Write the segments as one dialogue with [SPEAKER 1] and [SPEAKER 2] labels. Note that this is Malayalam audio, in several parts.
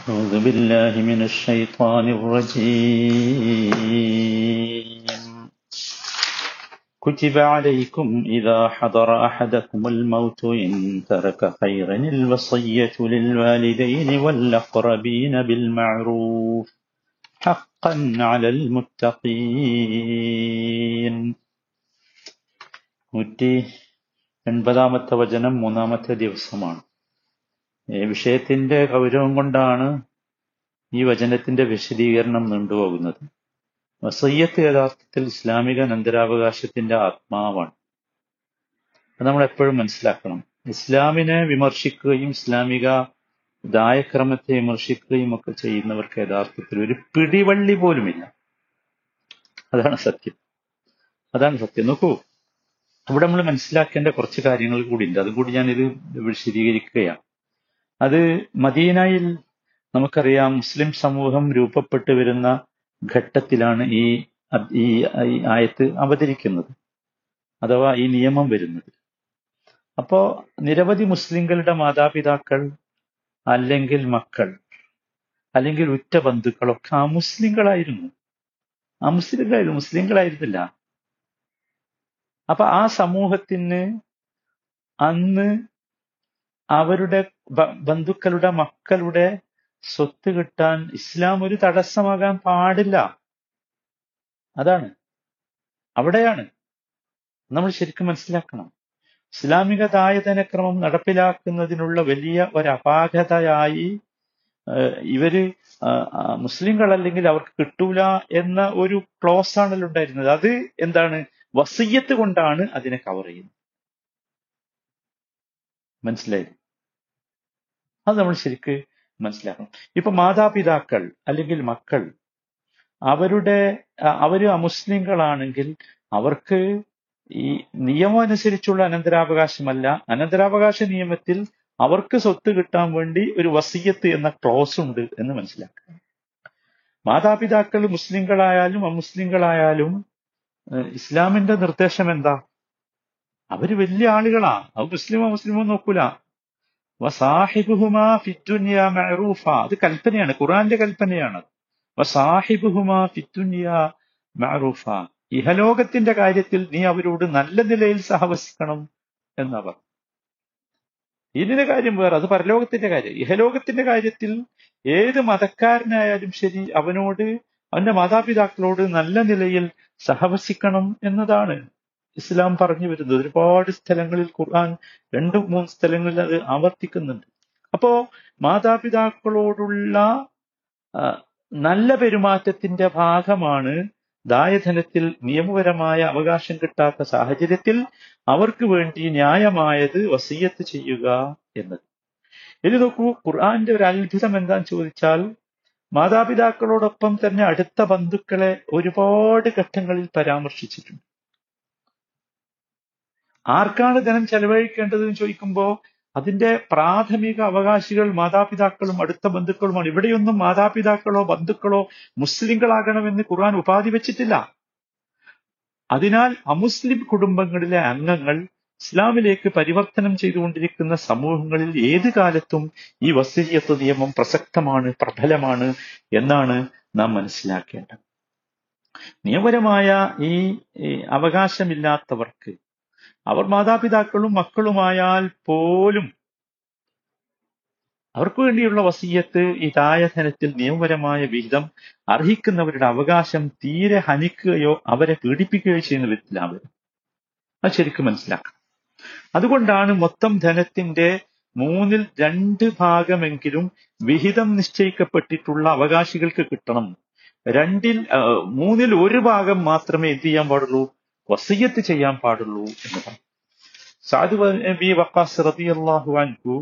[SPEAKER 1] أعوذ بالله من الشيطان الرجيم كتب عليكم إذا حضر أحدكم الموت إن ترك خيرا الوصية للوالدين والأقربين بالمعروف حقا على المتقين നൂറ്റി എൺപതാമത്തെ വചനം മൂന്നാമത്തെ ദിവസമാണ് ഈ വിഷയത്തിന്റെ ഗൗരവം കൊണ്ടാണ് ഈ വചനത്തിന്റെ വിശദീകരണം നീണ്ടുപോകുന്നത്. വസയ്യത്ത് യഥാർത്ഥത്തിൽ ഇസ്ലാമിക അനന്തരാവകാശത്തിന്റെ ആത്മാവാണ്. അത് നമ്മൾ എപ്പോഴും മനസ്സിലാക്കണം. ഇസ്ലാമിനെ വിമർശിക്കുകയും ഇസ്ലാമിക ദായക്രമത്തെ വിമർശിക്കുകയും ഒക്കെ ചെയ്യുന്നവർക്ക് യഥാർത്ഥത്തിൽ ഒരു പിടിവള്ളി പോലുമില്ല. അതാണ് സത്യം. അതാണ് സത്യം. നോക്കൂ അവിടെ നമ്മൾ മനസ്സിലാക്കേണ്ട കുറച്ച് കാര്യങ്ങൾ കൂടി ഉണ്ട് അതും കൂടി ഞാനിത് വിശദീകരിക്കുകയാണ്. അത് മദീനയിൽ നമുക്കറിയാം മുസ്ലിം സമൂഹം രൂപപ്പെട്ടു വരുന്ന ഘട്ടത്തിലാണ് ഈ ഈ ആയത്ത് അവതരിക്കുന്നത് അഥവാ ഈ നിയമം വരുന്നത്. അപ്പോ നിരവധി മുസ്ലിങ്ങളുടെ മാതാപിതാക്കൾ അല്ലെങ്കിൽ മക്കൾ അല്ലെങ്കിൽ ഉറ്റ ബന്ധുക്കളൊക്കെ ആ മുസ്ലിങ്ങളായിരുന്നു. ആ മുസ്ലിങ്ങളായിരുന്നു മുസ്ലിങ്ങളായിരുന്നില്ല. അപ്പൊ ആ സമൂഹത്തിന് അന്ന് അവരുടെ ബന്ധുക്കളുടെ മക്കളുടെ സ്വത്ത് കിട്ടാൻ ഇസ്ലാം ഒരു തടസ്സമാകാൻ പാടില്ല. അതാണ്. അവിടെയാണ് നമ്മൾ ശരിക്കും മനസ്സിലാക്കണം. ഇസ്ലാമിക ദായധനക്രമം നടപ്പിലാക്കുന്നതിനുള്ള വലിയ ഒരു അപാകതയായി ഇവർ മുസ്ലിങ്ങളല്ലെങ്കിൽ അവർക്ക് കിട്ടൂല എന്ന ഒരു ക്ലോസ് ആണല്ലോ ഉണ്ടായിരുന്നത്. അത് എന്താണ്? വസയ്യത്ത് കൊണ്ടാണ് അതിനെ കവർ ചെയ്യുന്നത്. മനസ്സിലായി? അത് നമ്മൾ ശരിക്ക് മനസ്സിലാക്കണം. ഇപ്പൊ മാതാപിതാക്കൾ അല്ലെങ്കിൽ മക്കൾ അവരുടെ അവർ അമുസ്ലിങ്ങളാണെങ്കിൽ അവർക്ക് ഈ നിയമം അനുസരിച്ചുള്ള അനന്തരാവകാശമല്ല. അനന്തരാവകാശ നിയമത്തിൽ അവർക്ക് സ്വത്ത് കിട്ടാൻ വേണ്ടി ഒരു വസീയത്ത് എന്ന ക്ലോസ് ഉണ്ട് എന്ന് മനസ്സിലാക്കുക. മാതാപിതാക്കൾ മുസ്ലിങ്ങളായാലും അമുസ്ലിങ്ങളായാലും ഇസ്ലാമിന്റെ നിർദ്ദേശം എന്താ? അവർ വലിയ ആളുകളാ. അവർ മുസ്ലിമോ മുസ്ലിമോ നോക്കൂല. വസാഹിബുഹുമാ അത് കൽപ്പനയാണ് ഖുറാന്റെ കൽപ്പനയാണ്. വസാഹിബുഹുമാ ഇഹലോകത്തിന്റെ കാര്യത്തിൽ നീ അവരോട് നല്ല നിലയിൽ സഹവസിക്കണം എന്നവർ. ഇതിന്റെ കാര്യം വേറെ അത് പരലോകത്തിന്റെ കാര്യം. ഇഹലോകത്തിന്റെ കാര്യത്തിൽ ഏത് മതക്കാരനായാലും ശരി അവനോട് അവന്റെ മാതാപിതാക്കളോട് നല്ല നിലയിൽ സഹവസിക്കണം എന്നതാണ്. ഇസ്ലാം പറഞ്ഞു വരുന്നത് ഒരുപാട് സ്ഥലങ്ങളിൽ ഖുർആൻ രണ്ട് മൂന്ന് സ്ഥലങ്ങളിൽ അത് ആവർത്തിക്കുന്നുണ്ട്. അപ്പോ മാതാപിതാക്കളോടുള്ള നല്ല പെരുമാറ്റത്തിന്റെ ഭാഗമാണ് ദായധനത്തിൽ നിയമപരമായ അവകാശം കിട്ടാത്ത സാഹചര്യത്തിൽ അവർക്ക് വേണ്ടി ന്യായമായത് വസീയത്ത് ചെയ്യുക എന്നത്. ഇനി നോക്കൂ ഖുർആന്റെ ഒരു അത്ഭുതം എന്താന്ന് ചോദിച്ചാൽ മാതാപിതാക്കളോടൊപ്പം തന്നെ അടുത്ത ബന്ധുക്കളെ ഒരുപാട് ഘട്ടങ്ങളിൽ പരാമർശിച്ചിട്ടുണ്ട്. ആർക്കാണ് ധനം ചെലവഴിക്കേണ്ടതെന്ന് ചോദിക്കുമ്പോൾ അതിന്റെ പ്രാഥമിക അവകാശികൾ മാതാപിതാക്കളും അടുത്ത ബന്ധുക്കളുമാണ്. ഇവിടെയൊന്നും മാതാപിതാക്കളോ ബന്ധുക്കളോ മുസ്ലിങ്ങളാകണമെന്ന് ഖുർആൻ ഉപാധി വെച്ചിട്ടില്ല. അതിനാൽ അമുസ്ലിം കുടുംബങ്ങളിലെ അംഗങ്ങൾ ഇസ്ലാമിലേക്ക് പരിവർത്തനം ചെയ്തുകൊണ്ടിരിക്കുന്ന സമൂഹങ്ങളിൽ ഏത് കാലത്തും ഈ വസീയത്ത് നിയമം പ്രസക്തമാണ് പ്രബലമാണ് എന്നാണ് നാം മനസ്സിലാക്കേണ്ടത്. നിയമപരമായ ഈ ഈ അവകാശമില്ലാത്തവർക്ക് അവർ മാതാപിതാക്കളും മക്കളുമായാൽ പോലും അവർക്ക് വേണ്ടിയുള്ള വസീയത്ത് ഈ തായധനത്തിൽ നിയമപരമായ വിഹിതം അർഹിക്കുന്നവരുടെ അവകാശം തീരെ ഹനിക്കുകയോ അവരെ പീഡിപ്പിക്കുകയോ ചെയ്യുന്ന വിധത്തിലാവരുത് അത് ശരിക്കും മനസ്സിലാക്കണം അതുകൊണ്ടാണ് മൊത്തം ധനത്തിന്റെ മൂന്നിൽ രണ്ട് ഭാഗമെങ്കിലും വിഹിതം നിശ്ചയിക്കപ്പെട്ടിട്ടുള്ള അവകാശികൾക്ക് കിട്ടണം. രണ്ടിൽ മൂന്നിൽ ഒരു ഭാഗം മാത്രമേ എന്ത് ചെയ്യാൻ പാടുള്ളൂ? വസീയത്ത് ചെയ്യാൻ പാടുള്ളൂ എന്ന് പറഞ്ഞു. സാദു ബി വക്കാസ് റളിയല്ലാഹു അൻഹു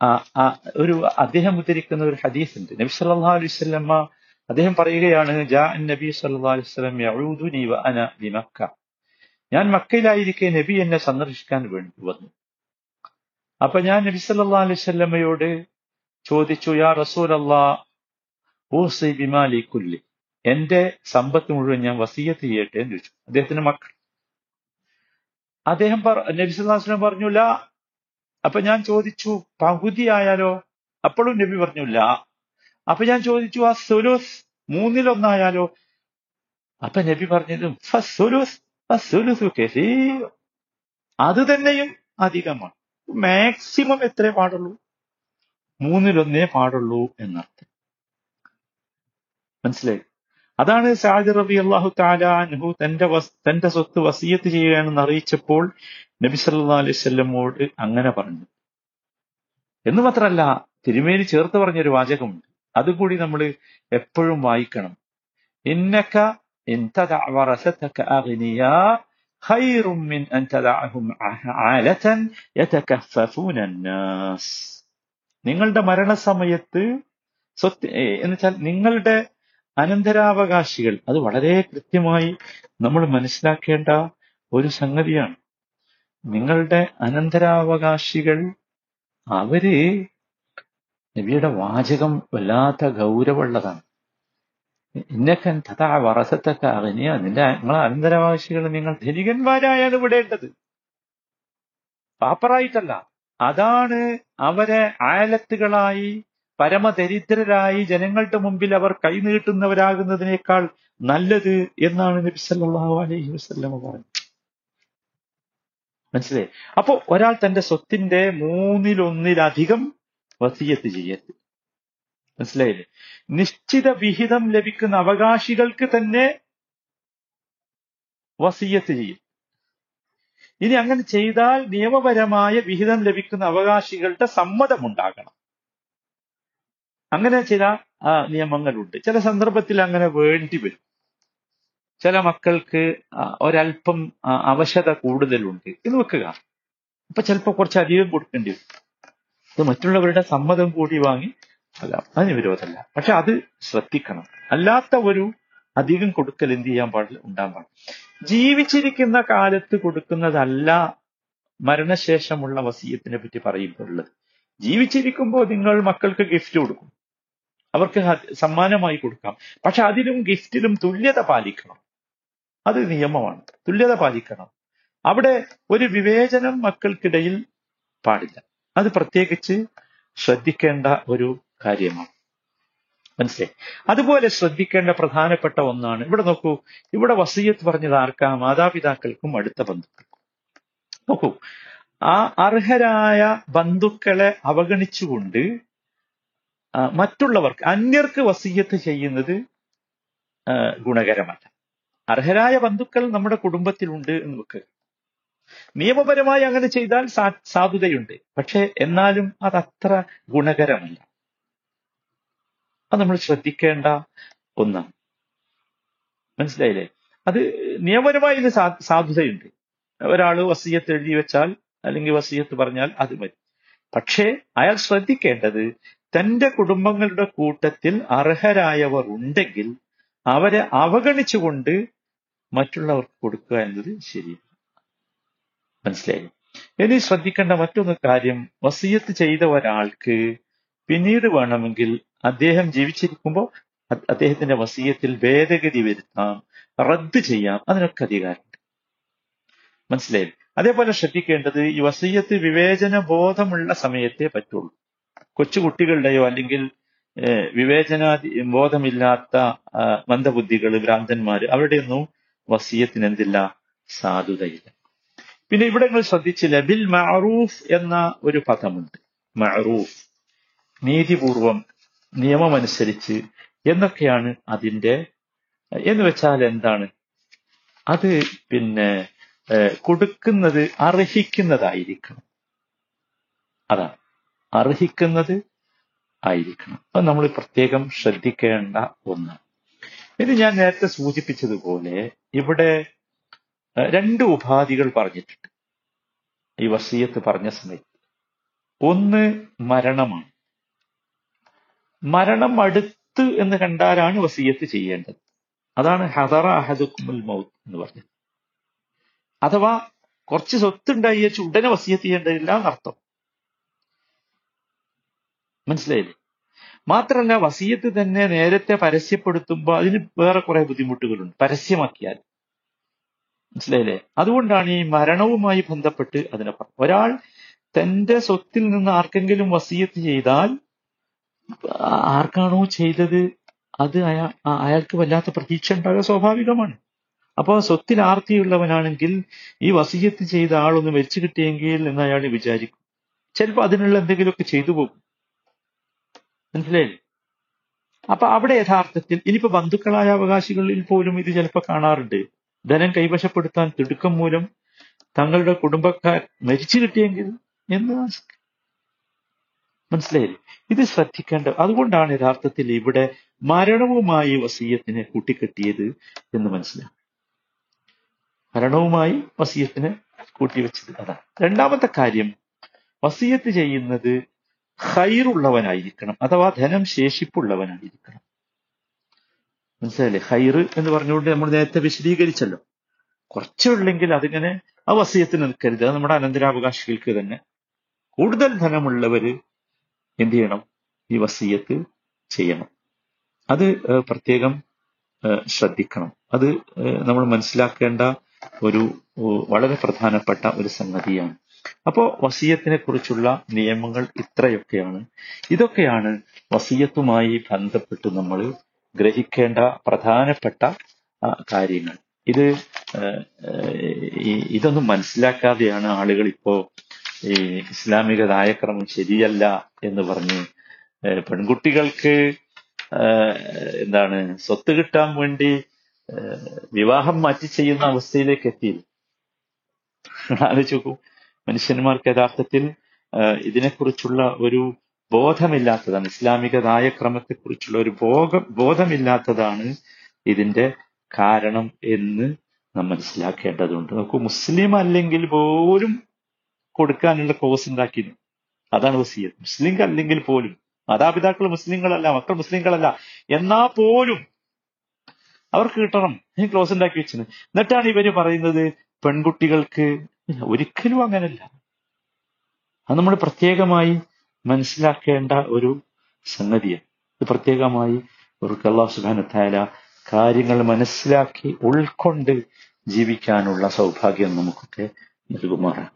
[SPEAKER 1] ആ, ആ, ഒരു അദ്ദേഹം ഉദ്ധരിക്കുന്ന ഒരു ഹദീസ് ഉണ്ട് നബി സല്ലാ അലൈഹി വസല്ലമ അദ്ദേഹം പറയുകയാണ് ജാ നബി അലൈഹി വ അന ബിമക്ക ഞാൻ മക്കയിലായിരിക്കെ നബി എന്നെ സന്ദർശിക്കാൻ വേണ്ടി വന്നു. അപ്പൊ ഞാൻ നബി സല്ലാ അലൈഹി വസല്ലമയോട് ചോദിച്ചു യാ റസൂലല്ലാ ഊസി ബിമാലി കുല്ലി. എന്റെ സമ്പത്ത് മുഴുവൻ ഞാൻ വസീയത്ത് ചെയ്യട്ടെ എന്ന് ചോദിച്ചു. അദ്ദേഹത്തിന്റെ മക്കൾ. അദ്ദേഹം പറ- നബി പറഞ്ഞില്ല. അപ്പൊ ഞാൻ ചോദിച്ചു പകുതി ആയാലോ? അപ്പോഴും നബി പറഞ്ഞില്ല. അപ്പൊ ഞാൻ ചോദിച്ചു ആ സുലുസ് മൂന്നിലൊന്നായാലോ? അപ്പൊ നബി പറഞ്ഞത് അത് തന്നെയും അധികമാണ്. മാക്സിമം എത്രേ പാടുള്ളൂ? മൂന്നിലൊന്നേ പാടുള്ളൂ എന്നർത്ഥം. മനസ്സിലായി? അതാണ് സാജ് റബി അള്ളാഹു താല തന്റെ തന്റെ തന്റെ സ്വത്ത് വസീയത്ത് ചെയ്യുകയാണെന്ന് അറിയിച്ചപ്പോൾ നബി സല്ലാ അലൈവല്ലമോട് അങ്ങനെ പറഞ്ഞു. എന്ന് മാത്രമല്ല തിരുമേനി ചേർത്ത് പറഞ്ഞൊരു വാചകമുണ്ട്. അതുകൂടി നമ്മൾ എപ്പോഴും വായിക്കണം. ഇന്നക്ക നിങ്ങളുടെ മരണസമയത്ത് സ്വത്ത് എന്നുവെച്ചാൽ നിങ്ങളുടെ അനന്തരാവകാശികൾ. അത് വളരെ കൃത്യമായി നമ്മൾ മനസ്സിലാക്കേണ്ട ഒരു സംഗതിയാണ്. നിങ്ങളുടെ അനന്തരാവകാശികൾ അവർ നബിയുടെ വാചകം വല്ലാത്ത ഗൗരവമുള്ളതാണ്. ഇന്നക്കൻ തഥാ വറസത്തൊക്കെ അറിഞ്ഞ നിന്റെ നിങ്ങളെ അനന്തരാവകാശികൾ നിങ്ങൾ ധനികന്മാരായാണ് വിടേണ്ടത്. പാപ്പറായിട്ടല്ല. അതാണ് അവരെ ആലത്തുകളായി പരമദരിദ്രരായി ജനങ്ങളുടെ മുമ്പിൽ അവർ കൈനീട്ടുന്നവരാകുന്നതിനേക്കാൾ നല്ലത് എന്നാണ് നബി സല്ലല്ലാഹു അലൈഹി വസല്ലമ പറഞ്ഞത്. മനസ്സിലായി? അപ്പോ ഒരാൾ തന്റെ സ്വത്തിന്റെ മൂന്നിലൊന്നിലധികം വസീയത്ത് ചെയ്യരുത്. മനസ്സിലായില്ലേ? നിശ്ചിത വിഹിതം ലഭിക്കുന്ന അവകാശികൾക്ക് തന്നെ വസീയത്ത് ചെയ്യും. ഇനി അങ്ങനെ ചെയ്താൽ നിയമപരമായ വിഹിതം ലഭിക്കുന്ന അവകാശികളുടെ സമ്മതമുണ്ടാകണം. അങ്ങനെ ചില നിയമങ്ങളുണ്ട്. ചില സന്ദർഭത്തിൽ അങ്ങനെ വേണ്ടി വരും. ചില മക്കൾക്ക് ഒരല്പം അവശത കൂടുതലുണ്ട്. എന്ന് വെക്കുക. അപ്പൊ ചിലപ്പോൾ കുറച്ച് അധികം കൊടുക്കേണ്ടി വരും. അത് മറ്റുള്ളവരുടെ സമ്മതം കൂടി വാങ്ങി അല്ല അതിന് വിരോധമല്ല. പക്ഷെ അത് ശ്രദ്ധിക്കണം. അല്ലാത്ത ഒരു അധികം കൊടുക്കൽ എന്ത് ചെയ്യാൻ പാടില്ല ഉണ്ടാകാൻ പാടില്ല. ജീവിച്ചിരിക്കുന്ന കാലത്ത് കൊടുക്കുന്നതല്ല മരണശേഷമുള്ള വസീയത്തിനെ പറ്റി പറയുമ്പോഴുള്ളത് ജീവിച്ചിരിക്കുമ്പോൾ നിങ്ങൾ മക്കൾക്ക് ഗിഫ്റ്റ് കൊടുക്കും. അവർക്ക് സമ്മാനമായി കൊടുക്കാം. പക്ഷെ അതിലും ഗിഫ്റ്റിലും തുല്യത പാലിക്കണം. അത് നിയമമാണ്. തുല്യത പാലിക്കണം. അവിടെ ഒരു വിവേചനം മക്കൾക്കിടയിൽ പാടില്ല. അത് പ്രത്യേകിച്ച് ശ്രദ്ധിക്കേണ്ട ഒരു കാര്യമാണ്. മനസ്സിലായി? അതുപോലെ ശ്രദ്ധിക്കേണ്ട പ്രധാനപ്പെട്ട ഒന്നാണ്. ഇവിടെ നോക്കൂ. ഇവിടെ വസീയത്ത് പറഞ്ഞത് ആർക്കാ? മാതാപിതാക്കൾക്കും അടുത്ത ബന്ധുക്കൾക്കും. നോക്കൂ. ആ അർഹരായ ബന്ധുക്കളെ അവഗണിച്ചുകൊണ്ട് മറ്റുള്ളവർക്ക് അന്യർക്ക് വസീയത്ത് ചെയ്യുന്നത് ഗുണകരമല്ല. അർഹരായ ബന്ധുക്കൾ നമ്മുടെ കുടുംബത്തിലുണ്ട് എന്ന് വെക്കുക നിയമപരമായി അങ്ങനെ ചെയ്താൽ സാധുതയുണ്ട്. പക്ഷെ എന്നാലും അതത്ര ഗുണകരമല്ല. അത് നമ്മൾ ശ്രദ്ധിക്കേണ്ട ഒന്നാണ്. മനസ്സിലായില്ലേ? അത് നിയമപരമായി ഇത് സാധുതയുണ്ട്. ഒരാൾ വസീയത്ത് എഴുതി വെച്ചാൽ അല്ലെങ്കിൽ വസീയത്ത് പറഞ്ഞാൽ അത് മതി പക്ഷേ അയാൾ ശ്രദ്ധിക്കേണ്ടത് തന്റെ കുടുംബങ്ങളുടെ കൂട്ടത്തിൽ അർഹരായവർ ഉണ്ടെങ്കിൽ അവരെ അവഗണിച്ചുകൊണ്ട് മറ്റുള്ളവർക്ക് കൊടുക്കുക എന്നത് ശരിയല്ല മനസ്സിലായി? ഇനി ശ്രദ്ധിക്കേണ്ട മറ്റൊന്ന് കാര്യം വസീയത്ത് ചെയ്ത ഒരാൾക്ക് പിന്നീട് വേണമെങ്കിൽ അദ്ദേഹം ജീവിച്ചിരിക്കുമ്പോൾ അദ്ദേഹത്തിന്റെ വസീയത്തിൽ ഭേദഗതി വരുത്താം റദ്ദ് ചെയ്യാം അതിനൊക്കെ അധികാരമുണ്ട്. മനസ്സിലായി? അതേപോലെ ശ്രദ്ധിക്കേണ്ടത് ഈ വസീയത്ത് വിവേചന ബോധമുള്ള സമയത്തെ പറ്റുള്ളൂ. കൊച്ചുകുട്ടികളുടെയോ അല്ലെങ്കിൽ ഏഹ്, വിവേചന ബോധമില്ലാത്ത മന്ദബുദ്ധികൾ ഭ്രാന്തന്മാർ അവരുടെയൊന്നും വസീയത്തിന് എന്തില്ല സാധുതയില്ല. പിന്നെ ഇവിടെ നിങ്ങൾ ശ്രദ്ധിച്ചില്ല? ബിൽ മഅറൂഫ് എന്ന ഒരു പദമുണ്ട്. മഅറൂഫ് നീതിപൂർവം നിയമമനുസരിച്ച് എന്നൊക്കെയാണ് അതിന്റെ എന്ന് വെച്ചാൽ എന്താണ്? അത് പിന്നെ കൊടുക്കുന്നത് അർഹിക്കുന്നതായിരിക്കണം. അതാണ്. അർഹിക്കുന്നത് ആയിരിക്കണം. അത് നമ്മൾ പ്രത്യേകം ശ്രദ്ധിക്കേണ്ട ഒന്ന്. ഇത് ഞാൻ നേരത്തെ സൂചിപ്പിച്ചതുപോലെ ഇവിടെ രണ്ട് ഉപാധികൾ പറഞ്ഞിട്ടുണ്ട്. ഈ വസീയത്ത് പറഞ്ഞ സമയത്ത്. ഒന്ന് മരണമാണ്. മരണം അടുത്ത് എന്ന് കണ്ടാലാണ് വസീയത്ത് ചെയ്യേണ്ടത്. അതാണ് ഹദറ അഹദുക്കുമുൽ മൗത്ത് എന്ന് പറഞ്ഞത്. അഥവാ കുറച്ച് സ്വത്തുണ്ടായി വെച്ച് ഉടനെ വസീയത്ത് ചെയ്യേണ്ടതില്ല എന്നർത്ഥം. മനസ്സിലായില്ലേ? മാത്രമല്ല വസീയത്ത് തന്നെ നേരത്തെ പരസ്യപ്പെടുത്തുമ്പോൾ അതിന് വേറെ കുറെ ബുദ്ധിമുട്ടുകളുണ്ട്. പരസ്യമാക്കിയാൽ. മനസ്സിലായില്ലേ? അതുകൊണ്ടാണ് ഈ മരണവുമായി ബന്ധപ്പെട്ട് അതിനെ പറഞ്ഞത്. ഒരാൾ തന്റെ സ്വത്തിൽ നിന്ന് ആർക്കെങ്കിലും വസീയത്ത് ചെയ്താൽ ആർക്കാണോ ചെയ്തത്? അത് അയാ അയാൾക്ക് വല്ലാത്ത പ്രതീക്ഷ ഉണ്ടാകുക സ്വാഭാവികമാണ്. അപ്പൊ സ്വത്തിൽ ആർത്തിയുള്ളവനാണെങ്കിൽ ഈ വസീയത്ത് ചെയ്ത ആളൊന്ന് മരിച്ചു കിട്ടിയെങ്കിൽ എന്ന് അയാൾ വിചാരിക്കും. ചിലപ്പോൾ അതിനുള്ള എന്തെങ്കിലുമൊക്കെ ചെയ്തു പോകും. മനസ്സിലായില്ലേ? അപ്പൊ അവിടെ യഥാർത്ഥത്തിൽ ഇനിയിപ്പോ ബന്ധുക്കളായ അവകാശികളിൽ പോലും ഇത് ചിലപ്പോൾ കാണാറുണ്ട്. ധനം കൈവശപ്പെടുത്താൻ തിടുക്കം മൂലം തങ്ങളുടെ കുടുംബക്കാർ മരിച്ചു കിട്ടിയെങ്കിൽ എന്ന് മനസ്സിലായില്ലേ? ഇത് ശ്രദ്ധിക്കേണ്ട അതുകൊണ്ടാണ് യഥാർത്ഥത്തിൽ ഇവിടെ മരണവുമായി വസീയത്തിനെ കൂട്ടിക്കെട്ടിയത് എന്ന് മനസ്സിലാക്കും മരണവുമായി വസീയത്തിനെ കൂട്ടിവെച്ചത് അതാണ്. രണ്ടാമത്തെ കാര്യം വസീയത്ത് ചെയ്യുന്നത് ഹൈറുള്ളവനായിരിക്കണം അഥവാ ധനം ശേഷിപ്പുള്ളവനായിരിക്കണം. മനസ്സിലായില്ലേ? ഹൈറ് എന്ന് പറഞ്ഞുകൊണ്ട് നമ്മൾ നേരത്തെ വിശദീകരിച്ചല്ലോ. കുറച്ചുള്ളെങ്കിൽ അതിങ്ങനെ ആ വസീയത്തിന് നിൽക്കരുത്. അത് നമ്മുടെ അനന്തരാവകാശികൾക്ക് തന്നെ. കൂടുതൽ ധനമുള്ളവര് എന്ത് ചെയ്യണം? ഈ വസീയത്ത് ചെയ്യണം. അത് പ്രത്യേകം ശ്രദ്ധിക്കണം. അത് നമ്മൾ മനസ്സിലാക്കേണ്ട ഒരു വളരെ പ്രധാനപ്പെട്ട ഒരു സംഗതിയാണ്. അപ്പോ വസീയത്തിനെ കുറിച്ചുള്ള നിയമങ്ങൾ ഇത്രയൊക്കെയാണ്. ഇതൊക്കെയാണ് വസീയത്തുമായി ബന്ധപ്പെട്ട് നമ്മൾ ഗ്രഹിക്കേണ്ട പ്രധാനപ്പെട്ട കാര്യങ്ങൾ. ഇത് ഇതൊന്നും മനസ്സിലാക്കാതെയാണ് ആളുകൾ ഇപ്പോ ഈ ഇസ്ലാമിക നായക്രമം ശരിയല്ല എന്ന് പറഞ്ഞ് പെൺകുട്ടികൾക്ക് എന്താണ് സ്വത്ത് കിട്ടാൻ വേണ്ടി വിവാഹം മാറ്റി ചെയ്യുന്ന അവസ്ഥയിലേക്ക് എത്തി ആലോചിച്ച് മനുഷ്യന്മാർക്ക് യഥാർത്ഥത്തിൽ ഇതിനെക്കുറിച്ചുള്ള ഒരു ബോധമില്ലാത്തതാണ് ഇസ്ലാമിക നയക്രമത്തെക്കുറിച്ചുള്ള ഒരു ബോധ ബോധമില്ലാത്തതാണ് ഇതിന്റെ കാരണം എന്ന് നാം മനസ്സിലാക്കേണ്ടതുണ്ട്. നോക്കൂ മുസ്ലിം അല്ലെങ്കിൽ പോലും കൊടുക്കാനുള്ള കോഴ്സ് ഉണ്ടാക്കിയിരുന്നു അതാണ് വസീയത്ത്. മുസ്ലിം അല്ലെങ്കിൽ പോലും മാതാപിതാക്കൾ മുസ്ലിങ്ങളല്ല മക്കൾ മുസ്ലിങ്ങളല്ല എന്നാ പോലും അവർക്ക് കിട്ടണം. ഈ ക്ലോസ് ഉണ്ടാക്കി വെച്ചത് എന്നിട്ടാണ് ഇവർ പറയുന്നത് പെൺകുട്ടികൾക്ക് ഒരിക്കലും അങ്ങനല്ല. അത് നമ്മൾ പ്രത്യേകമായി മനസ്സിലാക്കേണ്ട ഒരു സംഗതിയാണ്. ഇത് പ്രത്യേകമായി ഒരു അള്ളാഹു സുബാന കാര്യങ്ങൾ മനസ്സിലാക്കി ഉൾക്കൊണ്ട് ജീവിക്കാനുള്ള സൗഭാഗ്യം നമുക്കൊക്കെ നൽകുമാറാണ്.